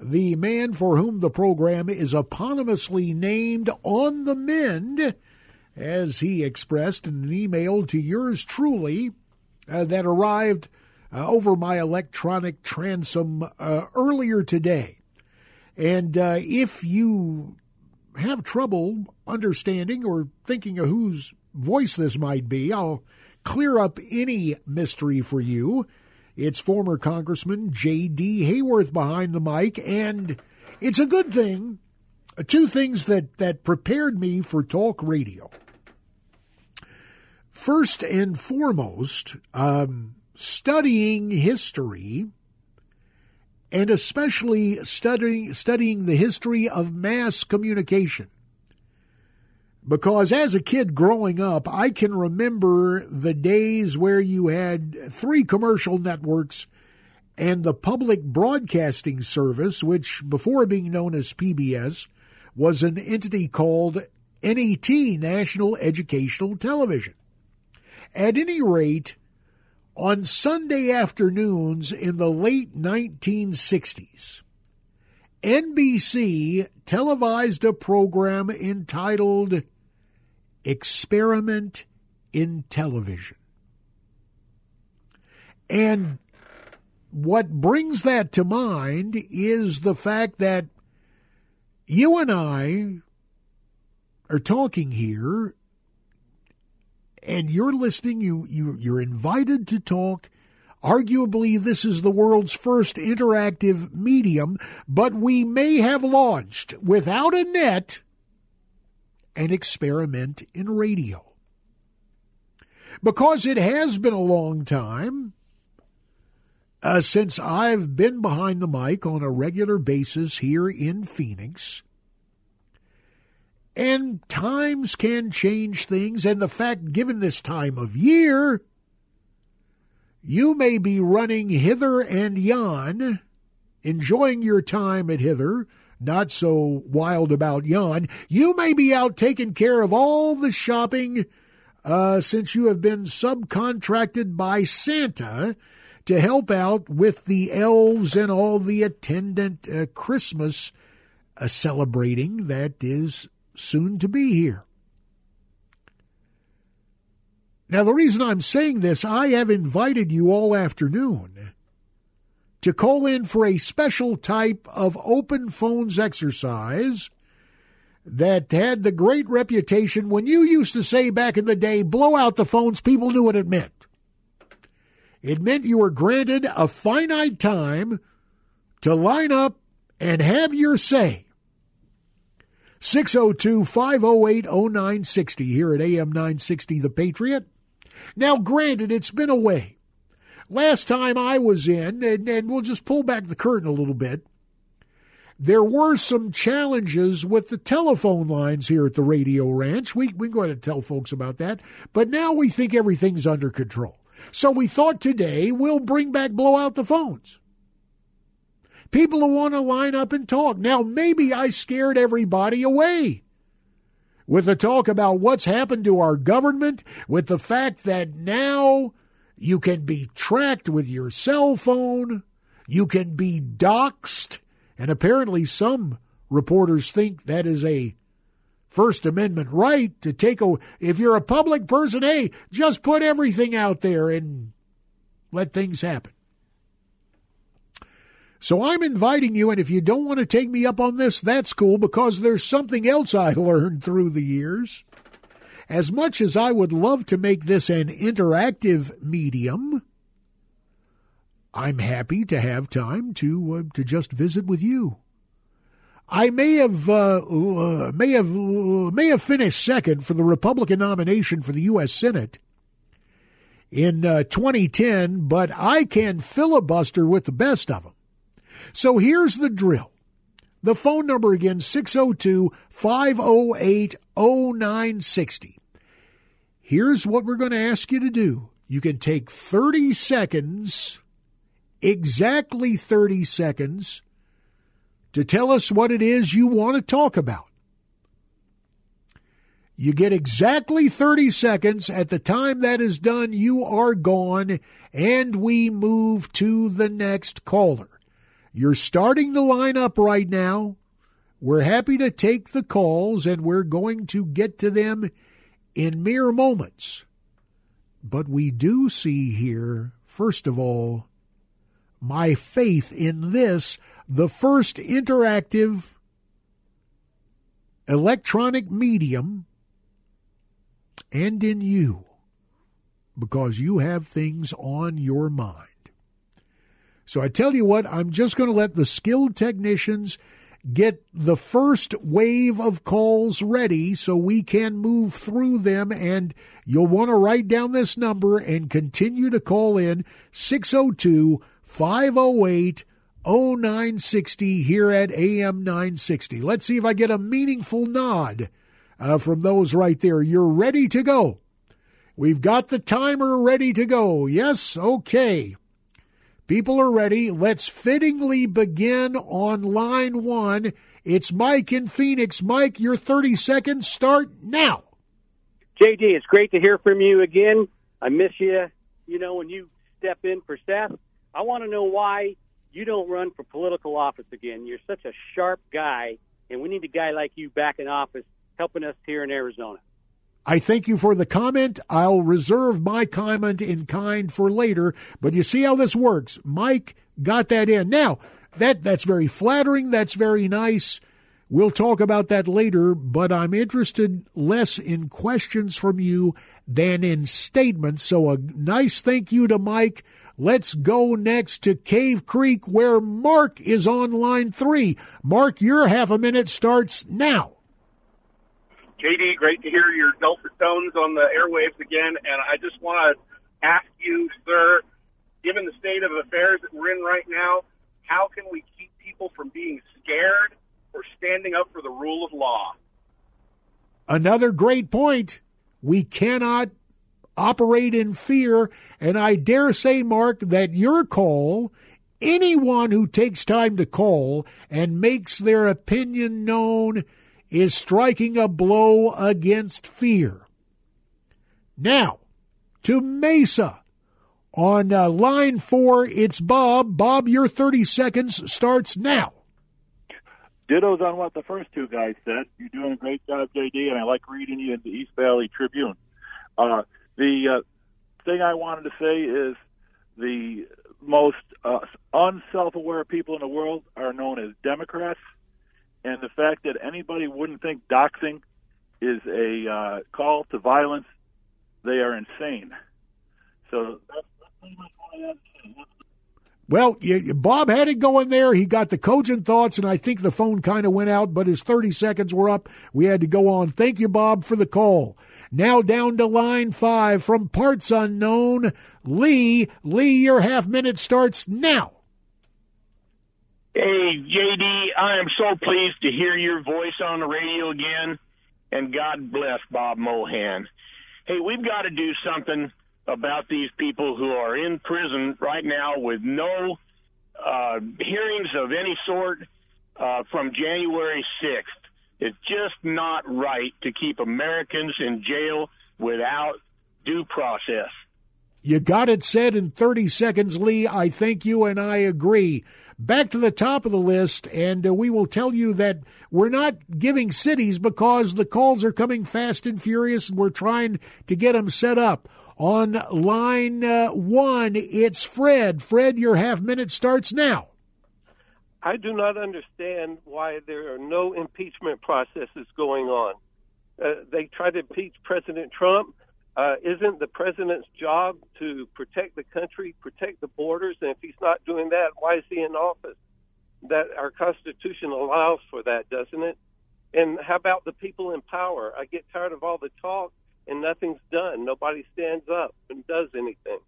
The man for whom the program is eponymously named on the mend, as he expressed in an email to yours truly uh, that arrived uh, over my electronic transom uh, earlier today. And uh, if you have trouble understanding or thinking of whose voice this might be, I'll clear up any mystery for you. It's former Congressman J.D. Hayworth behind the mic, and it's a good thing. Two things that, that prepared me for talk radio. First and foremost, um, studying history and especially studying, studying the history of mass communication. Because as a kid growing up, I can remember the days where you had three commercial networks and the public broadcasting service, which before being known as PBS, was an entity called NET, National Educational Television. At any rate, on Sunday afternoons in the late 1960s, NBC televised a program entitled experiment in television. And what brings that to mind is the fact that you and I are talking here and you're listening you, you you're invited to talk arguably this is the world's first interactive medium but we may have launched without a net an experiment in radio. Because it has been a long time uh, since I've been behind the mic on a regular basis here in Phoenix. And times can change things, and the fact, given this time of year, you may be running hither and yon, enjoying your time at hither, not so wild about yon. You may be out taking care of all the shopping uh, since you have been subcontracted by Santa to help out with the elves and all the attendant uh, Christmas uh, celebrating that is soon to be here. Now, the reason I'm saying this, I have invited you all afternoon to call in for a special type of open phones exercise that had the great reputation when you used to say back in the day, blow out the phones, people knew what it meant. It meant you were granted a finite time to line up and have your say. 602 508 0960 here at AM 960 The Patriot. Now, granted, it's been a way. Last time I was in, and, and we'll just pull back the curtain a little bit, there were some challenges with the telephone lines here at the Radio Ranch. We, we can go ahead and tell folks about that. But now we think everything's under control. So we thought today we'll bring back blow out the phones. People who want to line up and talk. Now, maybe I scared everybody away with the talk about what's happened to our government, with the fact that now you can be tracked with your cell phone. You can be doxxed. And apparently, some reporters think that is a First Amendment right to take a. If you're a public person, hey, just put everything out there and let things happen. So I'm inviting you, and if you don't want to take me up on this, that's cool because there's something else I learned through the years. As much as I would love to make this an interactive medium, I'm happy to have time to uh, to just visit with you. I may have uh, uh, may have may have finished second for the Republican nomination for the U.S. Senate in uh, 2010, but I can filibuster with the best of them. So here's the drill. The phone number again 602 508 0960. Here's what we're going to ask you to do. You can take 30 seconds, exactly 30 seconds, to tell us what it is you want to talk about. You get exactly 30 seconds. At the time that is done, you are gone, and we move to the next caller. You're starting to line up right now. We're happy to take the calls, and we're going to get to them in mere moments. But we do see here, first of all, my faith in this, the first interactive electronic medium and in you because you have things on your mind. So I tell you what, I'm just going to let the skilled technicians get the first wave of calls ready so we can move through them. And you'll want to write down this number and continue to call in 602 508 0960 here at AM 960. Let's see if I get a meaningful nod uh, from those right there. You're ready to go. We've got the timer ready to go. Yes? Okay. People are ready. Let's fittingly begin on line one. It's Mike in Phoenix. Mike, your 30 seconds start now. JD, it's great to hear from you again. I miss you, you know, when you step in for Seth. I want to know why you don't run for political office again. You're such a sharp guy, and we need a guy like you back in office helping us here in Arizona. I thank you for the comment. I'll reserve my comment in kind for later, but you see how this works. Mike got that in. Now, that that's very flattering, that's very nice. We'll talk about that later, but I'm interested less in questions from you than in statements. So a nice thank you to Mike. Let's go next to Cave Creek where Mark is on line 3. Mark, your half a minute starts now. JD, great to hear your dulcet tones on the airwaves again. And I just want to ask you, sir, given the state of affairs that we're in right now, how can we keep people from being scared or standing up for the rule of law? Another great point. We cannot operate in fear. And I dare say, Mark, that your call, anyone who takes time to call and makes their opinion known, is striking a blow against fear. Now, to Mesa. On uh, line four, it's Bob. Bob, your 30 seconds starts now. Dittos on what the first two guys said. You're doing a great job, JD, and I like reading you in the East Valley Tribune. Uh, the uh, thing I wanted to say is the most uh, unself-aware people in the world are known as Democrats and the fact that anybody wouldn't think doxing is a uh, call to violence, they are insane. So that's. Well, Bob had it going there. He got the cogent thoughts, and I think the phone kind of went out, but his 30 seconds were up. We had to go on. Thank you, Bob, for the call. Now down to line five from parts unknown. Lee, Lee, your half minute starts now. Hey, JD, I am so pleased to hear your voice on the radio again, and God bless Bob Mohan. Hey, we've got to do something about these people who are in prison right now with no uh, hearings of any sort uh, from January 6th. It's just not right to keep Americans in jail without due process. You got it said in 30 seconds, Lee. I think you and I agree back to the top of the list, and uh, we will tell you that we're not giving cities because the calls are coming fast and furious, and we're trying to get them set up. On line uh, one, it's Fred. Fred, your half minute starts now. I do not understand why there are no impeachment processes going on. Uh, they try to impeach President Trump. Uh, isn't the president's job to protect the country, protect the borders? And if he's not doing that, why is he in office? That our Constitution allows for that, doesn't it? And how about the people in power? I get tired of all the talk and nothing's done. Nobody stands up and does anything.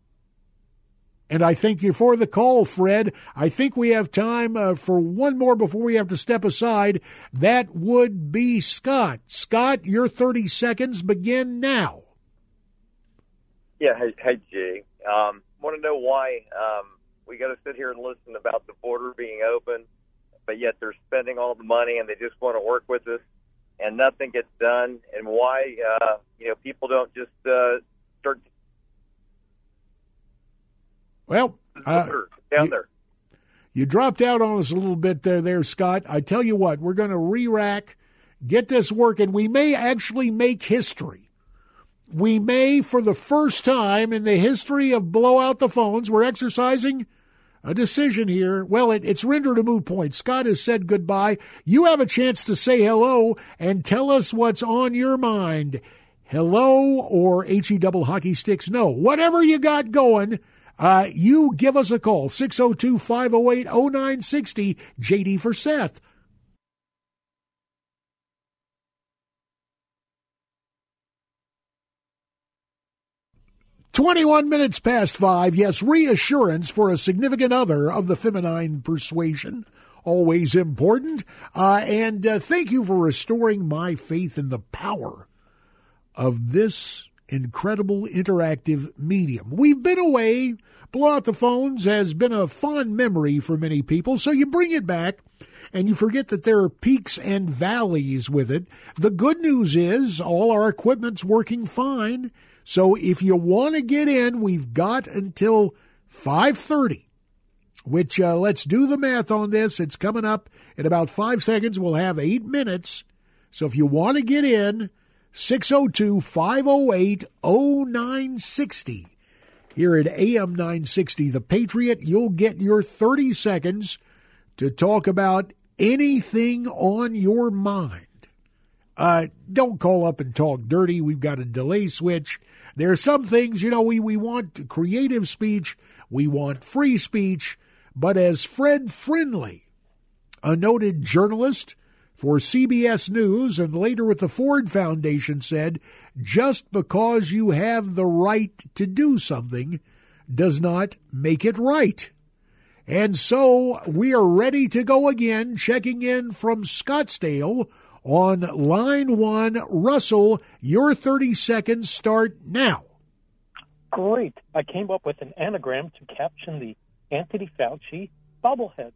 And I thank you for the call, Fred. I think we have time uh, for one more before we have to step aside. That would be Scott. Scott, your 30 seconds begin now. Yeah, hey, hey G. Um, want to know why um, we got to sit here and listen about the border being open, but yet they're spending all the money and they just want to work with us, and nothing gets done, and why uh, you know people don't just uh, start well uh, down you, there. You dropped out on us a little bit there, there, Scott. I tell you what, we're going to re-rack, get this working. We may actually make history we may, for the first time in the history of blow out the phones, we're exercising a decision here. Well, it, it's rendered a moot point. Scott has said goodbye. You have a chance to say hello and tell us what's on your mind. Hello or HE double hockey sticks? No. Whatever you got going, uh, you give us a call. 602 508 0960. JD for Seth. 21 minutes past five. Yes, reassurance for a significant other of the feminine persuasion. Always important. Uh, and uh, thank you for restoring my faith in the power of this incredible interactive medium. We've been away. Blow out the phones has been a fond memory for many people, so you bring it back and you forget that there are peaks and valleys with it. The good news is all our equipment's working fine so if you want to get in, we've got until 5:30. Which uh, let's do the math on this. It's coming up in about five seconds. We'll have eight minutes. So if you want to get in, 602 508 0960 here at AM 960 The Patriot. You'll get your 30 seconds to talk about anything on your mind. Uh, don't call up and talk dirty. We've got a delay switch. There are some things, you know, we, we want creative speech, we want free speech, but as Fred Friendly, a noted journalist for CBS News and later with the Ford Foundation, said, just because you have the right to do something does not make it right. And so we are ready to go again, checking in from Scottsdale on line one. Russell, your 30 seconds start now. Great. I came up with an anagram to caption the Anthony Fauci bobblehead,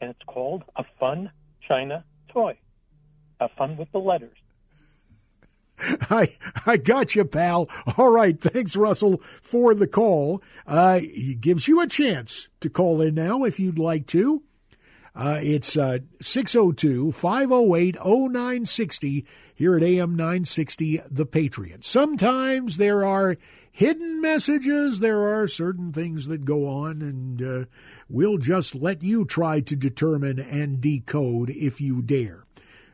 and it's called a fun China toy. Have fun with the letters. I I got you, pal. All right, thanks, Russell, for the call. Uh, he gives you a chance to call in now if you'd like to. Uh, it's 602 508 0960 here at AM 960 The Patriot. Sometimes there are hidden messages, there are certain things that go on, and uh, we'll just let you try to determine and decode if you dare.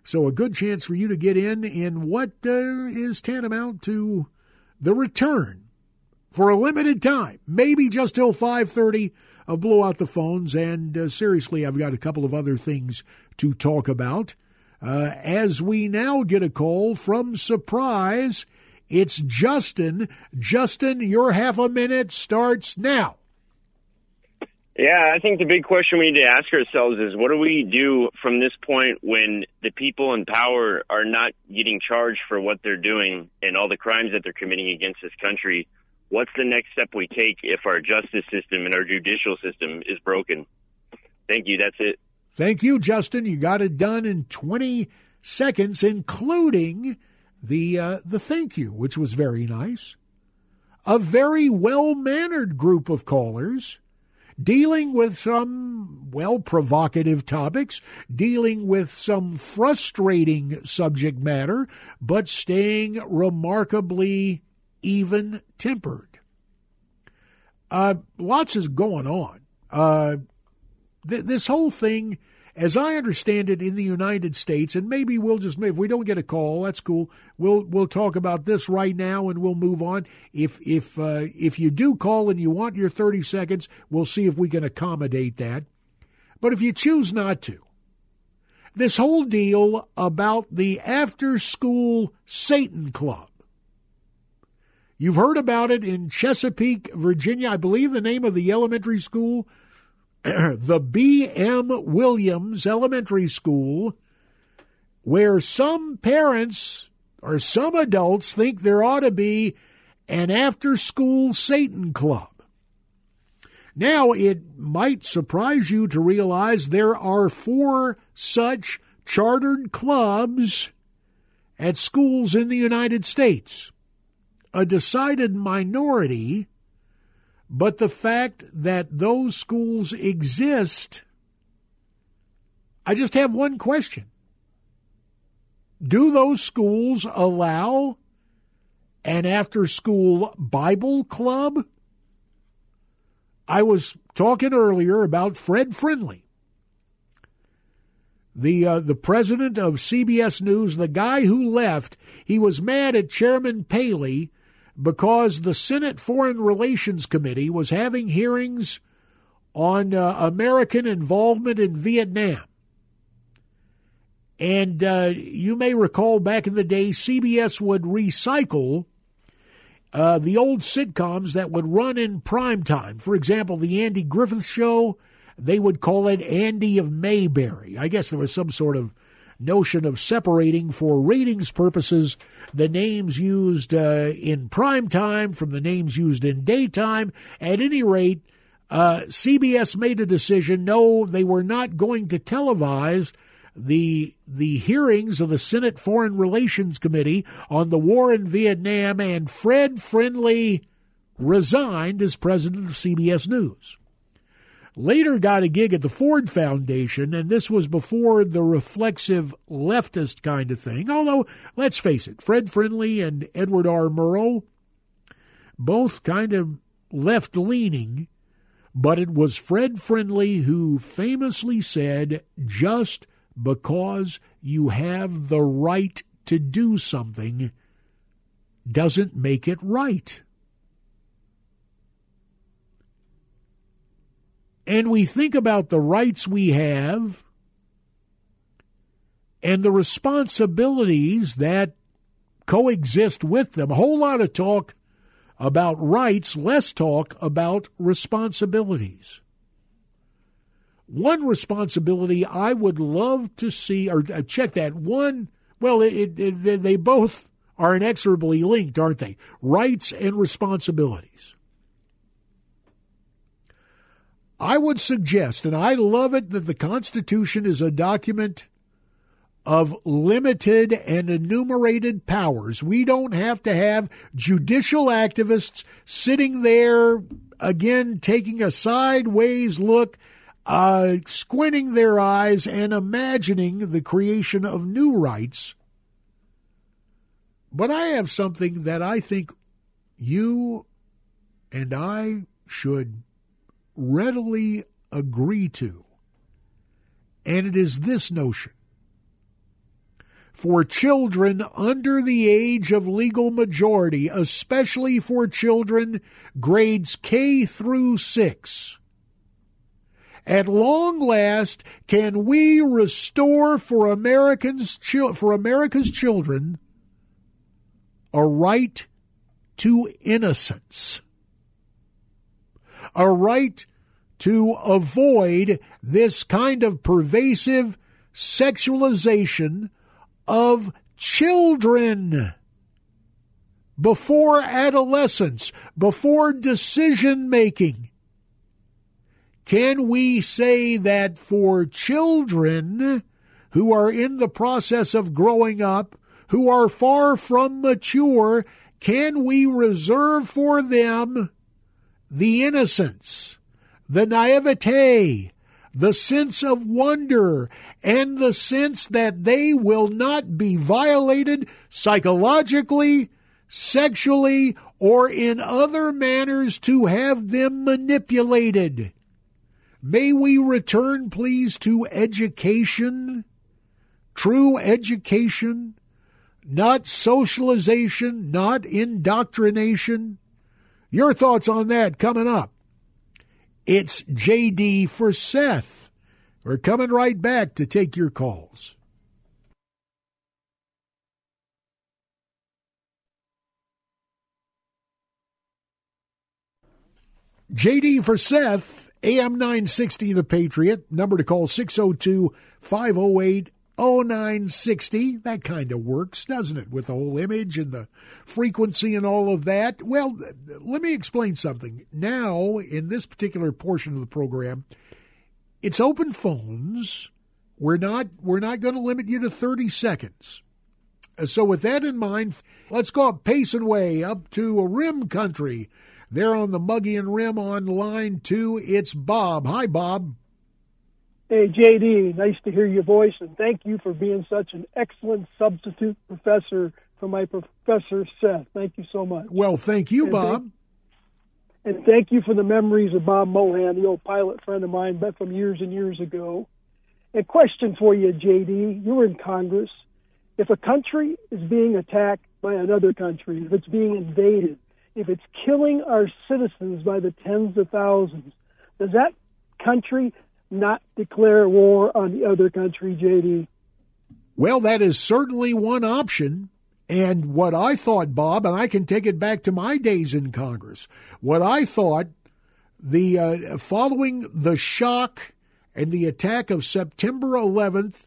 So, a good chance for you to get in in what uh, is tantamount to the return for a limited time, maybe just till 530 of Blow Out the Phones. And uh, seriously, I've got a couple of other things to talk about. Uh, as we now get a call from Surprise, it's Justin. Justin, your half a minute starts now. Yeah, I think the big question we need to ask ourselves is what do we do from this point when the people in power are not getting charged for what they're doing and all the crimes that they're committing against this country? What's the next step we take if our justice system and our judicial system is broken? Thank you. That's it. Thank you, Justin. You got it done in 20 seconds, including the uh, the thank you, which was very nice. A very well mannered group of callers dealing with some, well, provocative topics, dealing with some frustrating subject matter, but staying remarkably even tempered. Uh, lots is going on. Uh, th- this whole thing, as I understand it, in the United States, and maybe we'll just if we don't get a call, that's cool. We'll we'll talk about this right now, and we'll move on. If if uh, if you do call and you want your thirty seconds, we'll see if we can accommodate that. But if you choose not to, this whole deal about the after school Satan Club You've heard about it in Chesapeake, Virginia. I believe the name of the elementary school, the B.M. Williams Elementary School, where some parents or some adults think there ought to be an after school Satan club. Now, it might surprise you to realize there are four such chartered clubs at schools in the United States. A decided minority, but the fact that those schools exist, I just have one question. Do those schools allow an after school Bible club? I was talking earlier about Fred Friendly, the uh, the president of CBS News, the guy who left. He was mad at Chairman Paley because the Senate Foreign Relations Committee was having hearings on uh, American involvement in Vietnam. And uh, you may recall back in the day, CBS would recycle uh, the old sitcoms that would run in prime time. For example, the Andy Griffith Show, they would call it Andy of Mayberry. I guess there was some sort of notion of separating for ratings purposes the names used uh, in prime time from the names used in daytime. At any rate, uh, CBS made a decision no, they were not going to televise the the hearings of the Senate Foreign Relations Committee on the war in Vietnam, and Fred Friendly resigned as president of CBS News. Later got a gig at the Ford Foundation, and this was before the reflexive leftist kind of thing. Although, let's face it, Fred Friendly and Edward R. Murrow, both kind of left leaning, but it was Fred Friendly who famously said, just because you have the right to do something doesn't make it right. And we think about the rights we have and the responsibilities that coexist with them. A whole lot of talk about rights, less talk about responsibilities. One responsibility I would love to see, or uh, check that one, well, it, it, they both are inexorably linked, aren't they? Rights and responsibilities. I would suggest, and I love it, that the Constitution is a document of limited and enumerated powers. We don't have to have judicial activists sitting there, again, taking a sideways look uh, squinting their eyes and imagining the creation of new rights. But I have something that I think you and I should readily agree to. And it is this notion. For children under the age of legal majority, especially for children grades K through 6, at long last can we restore for Americans for America's children a right to innocence, a right to avoid this kind of pervasive sexualization of children before adolescence, before decision making. Can we say that for children who are in the process of growing up, who are far from mature, can we reserve for them the innocence, the naivete, the sense of wonder, and the sense that they will not be violated psychologically, sexually, or in other manners to have them manipulated? May we return, please, to education, true education, not socialization, not indoctrination. Your thoughts on that coming up. It's JD for Seth. We're coming right back to take your calls. JD for Seth, AM 960 The Patriot, number to call 602 508 0960. That kind of works, doesn't it? With the whole image and the frequency and all of that. Well, let me explain something. Now, in this particular portion of the program, it's open phones. We're not we're not going to limit you to 30 seconds. Uh, so with that in mind, let's go up Payson Way up to a rim country. There on the Mogollon Rim on line two, it's Bob. Hi, Bob. Hey, JD, nice to hear your voice, and thank you for being such an excellent substitute professor for my professor, Seth. Thank you so much. Well, thank you, and Bob. Thank, and thank you for the memories of Bob Mohan, the old pilot friend of mine, but from years and years ago. A question for you, JD. You were in Congress. If a country is being attacked by another country, if it's being invaded, if it's killing our citizens by the tens of thousands, does that country not declare war on the other country, JD? Well, that is certainly one option. And what I thought, Bob, and I can take it back to my days in Congress, what I thought the uh, following the shock and the attack of September 11th,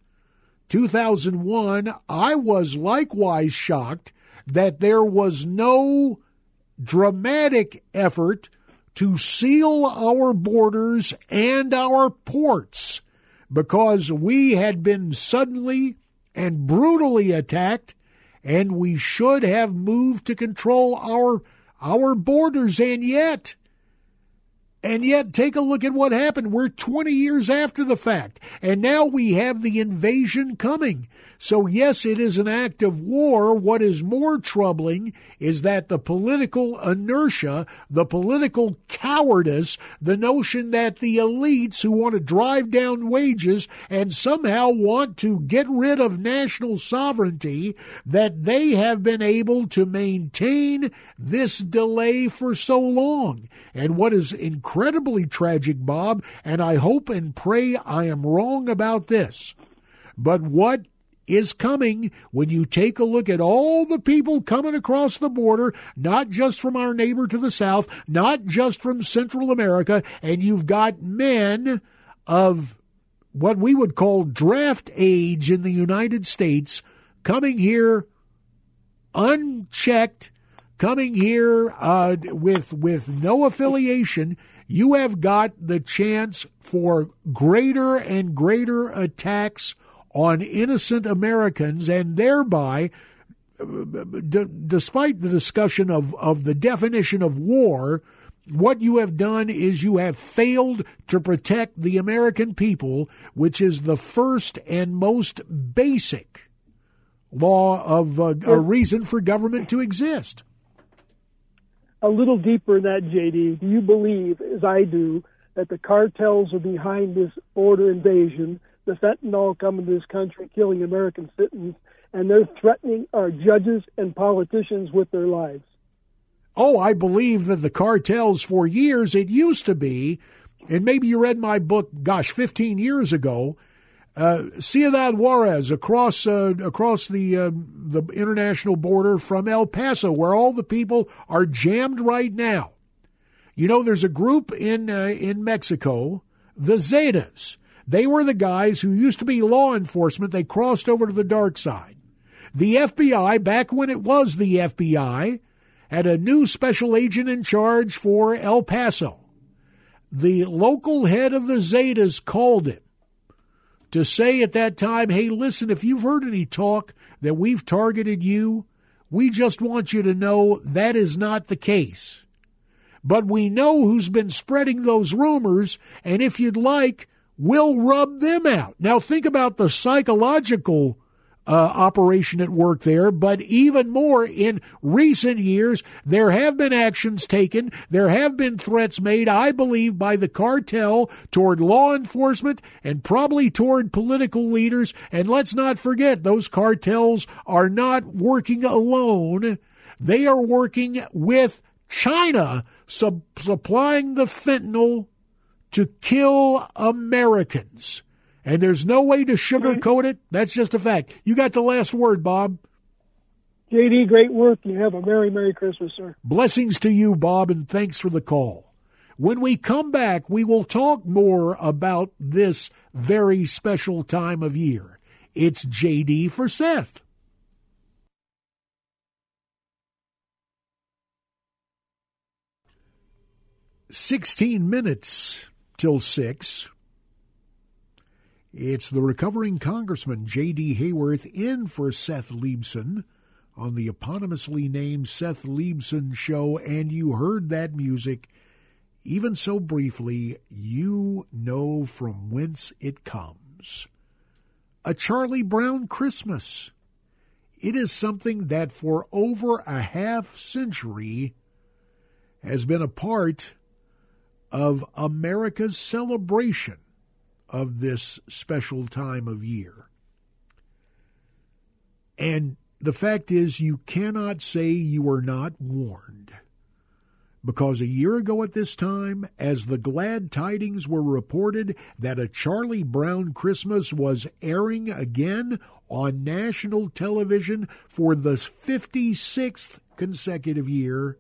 2001, I was likewise shocked that there was no dramatic effort to seal our borders and our ports because we had been suddenly and brutally attacked and we should have moved to control our our borders. And yet and yet take a look at what happened we're 20 years after the fact and now we have the invasion coming so, yes, it is an act of war. What is more troubling is that the political inertia, the political cowardice, the notion that the elites who want to drive down wages and somehow want to get rid of national sovereignty, that they have been able to maintain this delay for so long. And what is incredibly tragic, Bob, and I hope and pray I am wrong about this, but what is coming when you take a look at all the people coming across the border, not just from our neighbor to the south, not just from Central America, and you've got men of what we would call draft age in the United States coming here unchecked, coming here uh, with with no affiliation. You have got the chance for greater and greater attacks on innocent Americans and thereby D- despite the discussion of, of the definition of war, what you have done is you have failed to protect the American people, which is the first and most basic law of uh, a reason for government to exist. A little deeper in that, JD, do you believe, as I do, that the cartels are behind this border invasion the fentanyl coming to this country, killing American citizens, and they're threatening our judges and politicians with their lives. Oh, I believe that the cartels, for years, it used to be, and maybe you read my book, gosh, 15 years ago. Uh, Ciudad Juarez, across uh, across the uh, the international border from El Paso, where all the people are jammed right now. You know, there's a group in uh, in Mexico, the Zetas, they were the guys who used to be law enforcement. They crossed over to the dark side. The FBI, back when it was the FBI, had a new special agent in charge for El Paso. The local head of the Zetas called him to say at that time, hey, listen, if you've heard any talk that we've targeted you, we just want you to know that is not the case. But we know who's been spreading those rumors, and if you'd like, we'll rub them out. Now, think about the psychological uh, operation at work there, but even more in recent years, there have been actions taken. There have been threats made, I believe, by the cartel toward law enforcement and probably toward political leaders. And let's not forget, those cartels are not working alone. They are working with China, sub- supplying the fentanyl to kill Americans. And there's no way to sugarcoat it. That's just a fact. You got the last word, Bob. JD, great work. You have a Merry, Merry Christmas, sir. Blessings to you, Bob, and thanks for the call. When we come back, we will talk more about this very special time of year. It's JD for Seth. Sixteen minutes till six. It's the recovering Congressman J.D. Hayworth in for Seth Leibsohn on the eponymously named Seth Leibsohn Show, and you heard that music. Even so briefly, you know from whence it comes. A Charlie Brown Christmas. It is something that for over a half century has been a part of America's celebration of this special time of year. And the fact is, you cannot say you were not warned. Because a year ago at this time, as the glad tidings were reported that a Charlie Brown Christmas was airing again on national television for the 56th consecutive year,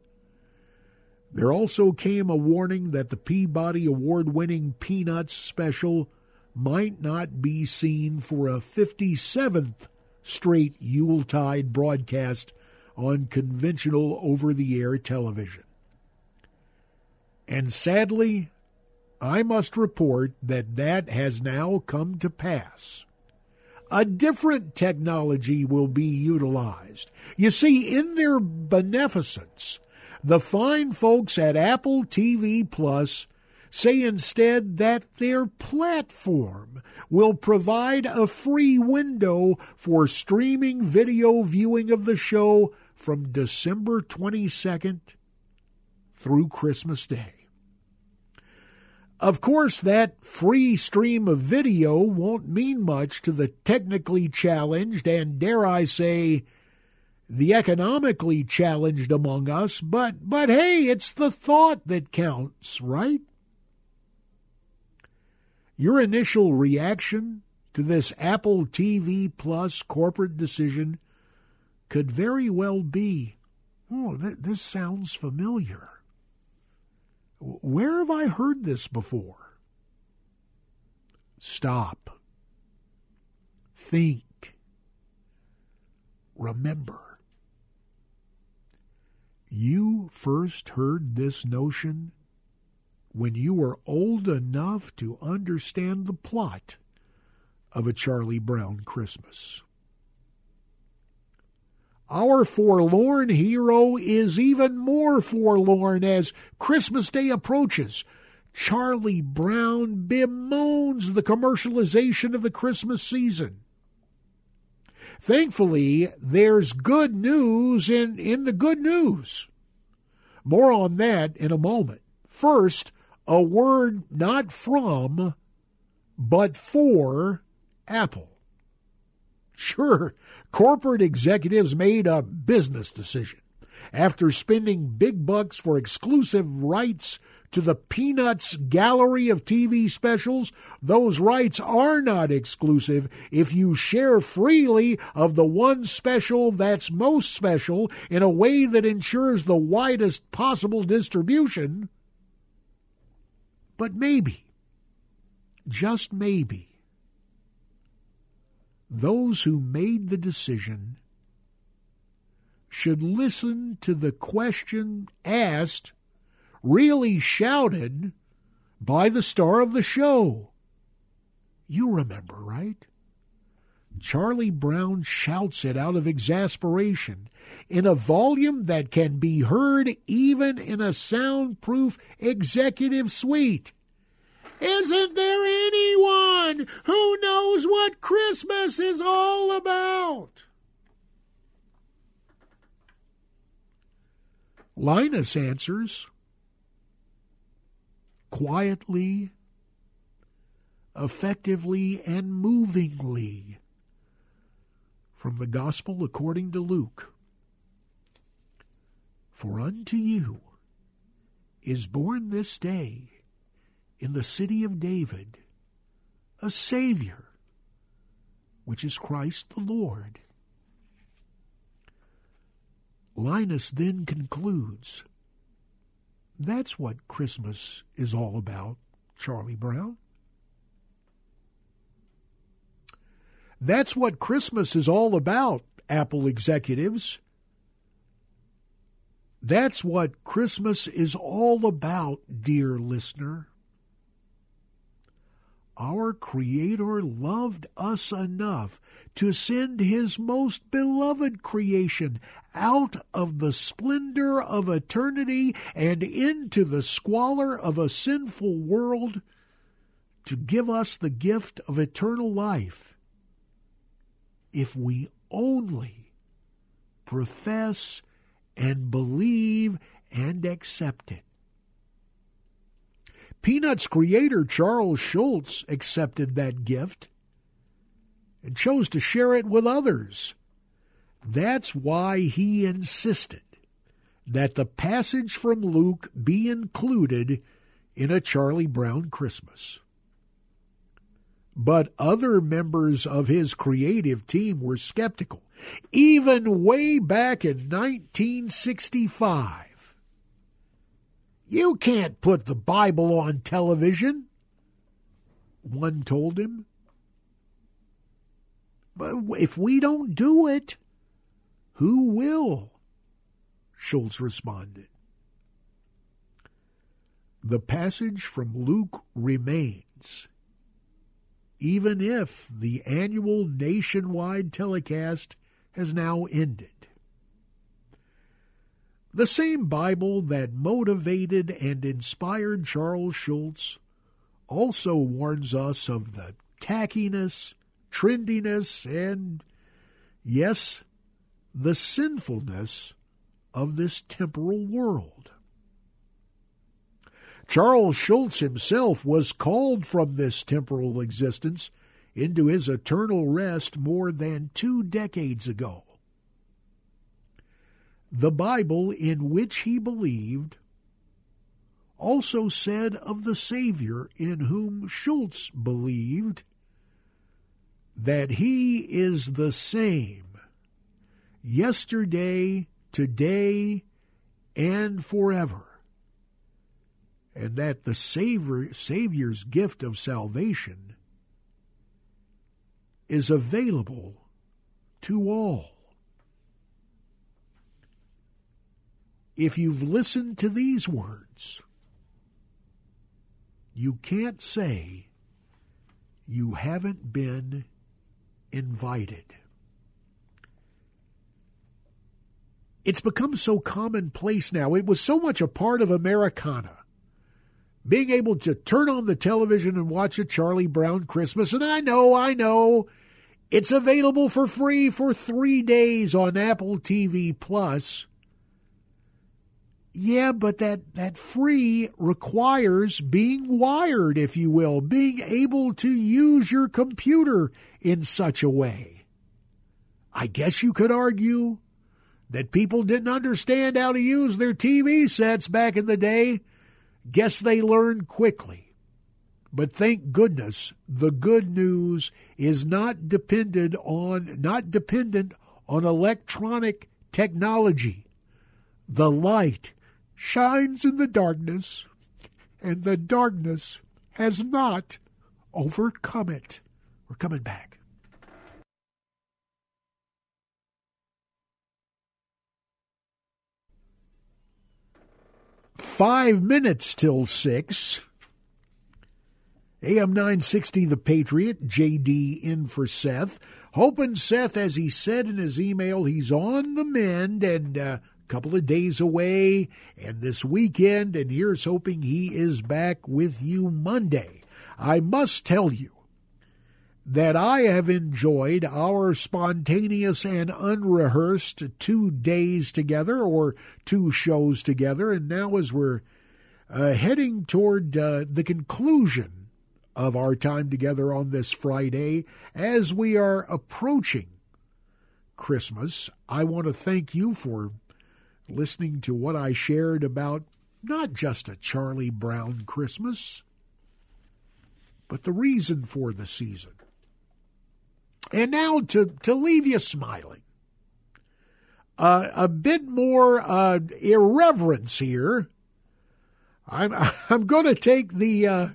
there also came a warning that the Peabody Award winning Peanuts special might not be seen for a 57th straight Yuletide broadcast on conventional over the air television. And sadly, I must report that that has now come to pass. A different technology will be utilized. You see, in their beneficence, the fine folks at Apple TV Plus say instead that their platform will provide a free window for streaming video viewing of the show from December 22nd through Christmas Day. Of course, that free stream of video won't mean much to the technically challenged and, dare I say, the economically challenged among us, but, but hey, it's the thought that counts, right? Your initial reaction to this Apple TV Plus corporate decision could very well be oh, th- this sounds familiar. Where have I heard this before? Stop. Think. Remember. You first heard this notion when you were old enough to understand the plot of a Charlie Brown Christmas. Our forlorn hero is even more forlorn as Christmas Day approaches. Charlie Brown bemoans the commercialization of the Christmas season. Thankfully, there's good news in, in the good news. More on that in a moment. First, a word not from, but for Apple. Sure, corporate executives made a business decision. After spending big bucks for exclusive rights to the Peanuts gallery of TV specials, those rights are not exclusive if you share freely of the one special that's most special in a way that ensures the widest possible distribution. But maybe, just maybe, those who made the decision should listen to the question asked, really shouted, by the star of the show. You remember, right? Charlie Brown shouts it out of exasperation in a volume that can be heard even in a soundproof executive suite. Isn't there anyone who knows what Christmas is all about? Linus answers quietly, effectively, and movingly from the Gospel according to Luke. For unto you is born this day in the city of David a Savior, which is Christ the Lord. Linus then concludes That's what Christmas is all about, Charlie Brown. That's what Christmas is all about, Apple executives. That's what Christmas is all about, dear listener. Our Creator loved us enough to send His most beloved creation out of the splendor of eternity and into the squalor of a sinful world to give us the gift of eternal life if we only profess and believe and accept it. Peanuts creator Charles Schulz accepted that gift and chose to share it with others. That's why he insisted that the passage from Luke be included in a Charlie Brown Christmas. But other members of his creative team were skeptical, even way back in 1965. You can't put the Bible on television, one told him. But if we don't do it, who will? Schulz responded. The passage from Luke remains even if the annual nationwide telecast has now ended. The same Bible that motivated and inspired Charles Schulz also warns us of the tackiness, trendiness, and, yes, the sinfulness of this temporal world. Charles Schulz himself was called from this temporal existence into his eternal rest more than two decades ago. The Bible in which he believed also said of the Savior in whom Schulz believed that he is the same yesterday, today, and forever and that the Savior, Savior's gift of salvation is available to all. If you've listened to these words, you can't say you haven't been invited. It's become so commonplace now. It was so much a part of Americana being able to turn on the television and watch a Charlie Brown Christmas. And I know, I know, it's available for free for three days on Apple TV Plus. Yeah, but that, that free requires being wired, if you will, being able to use your computer in such a way. I guess you could argue that people didn't understand how to use their TV sets back in the day Guess they learned quickly. But thank goodness the good news is not dependent on not dependent on electronic technology. The light shines in the darkness, and the darkness has not overcome it. We're coming back. Five minutes till six. AM 960 The Patriot, JD in for Seth. Hoping Seth, as he said in his email, he's on the mend and a uh, couple of days away and this weekend, and here's hoping he is back with you Monday. I must tell you, that I have enjoyed our spontaneous and unrehearsed two days together or two shows together. And now, as we're uh, heading toward uh, the conclusion of our time together on this Friday, as we are approaching Christmas, I want to thank you for listening to what I shared about not just a Charlie Brown Christmas, but the reason for the season. And now to, to leave you smiling. Uh, a bit more uh, irreverence here I'm I'm going to take the uh,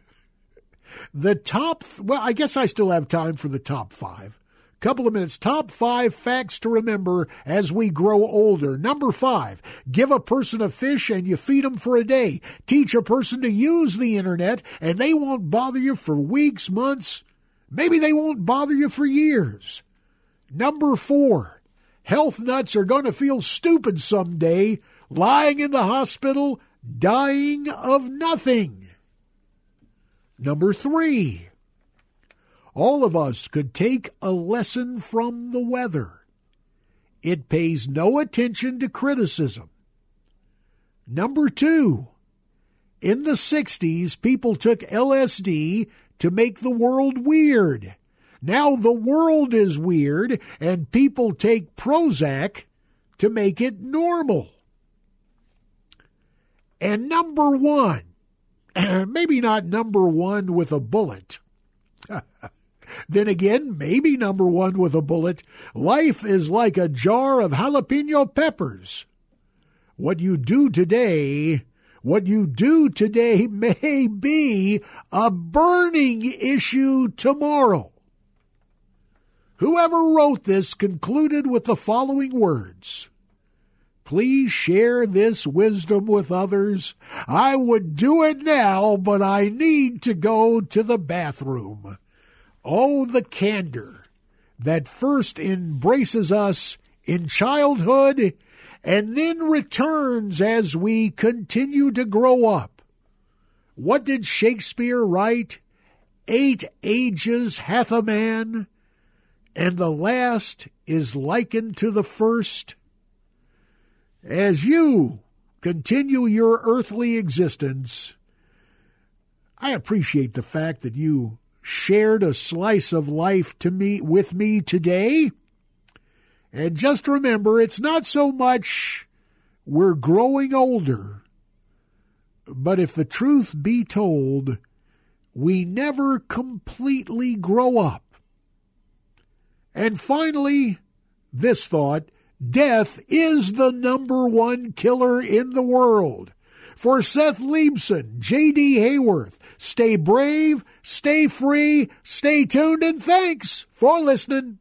the top. Well, I guess I still have time for the top five. Couple of minutes. Top five facts to remember as we grow older. Number five, give a person a fish and you feed them for a day. Teach a person to use the internet and they won't bother you for weeks, months. Maybe they won't bother you for years. Number four, health nuts are going to feel stupid someday, lying in the hospital, dying of nothing. Number three, all of us could take a lesson from the weather. It pays no attention to criticism. Number two, in the 60s, people took LSD to make the world weird. Now the world is weird, and people take Prozac to make it normal. And number one, maybe not number one with a bullet. Then again, maybe number one with a bullet. Life is like a jar of jalapeno peppers. What you do today, what you do today may be a burning issue tomorrow. Whoever wrote this concluded with the following words. Please share this wisdom with others. I would do it now, but I need to go to the bathroom. Oh, the candor that first embraces us in childhood and then returns as we continue to grow up. What did Shakespeare write? Eight ages hath a man, and the last is likened to the first. As you continue your earthly existence, I appreciate the fact that you shared a slice of life to me with me today. And just remember, it's not so much we're growing older, but if the truth be told, we never completely grow up. And finally, this thought death is the number one killer in the world. For Seth Leibsohn, J.D. Hayworth, stay brave, stay free, stay tuned, and thanks for listening.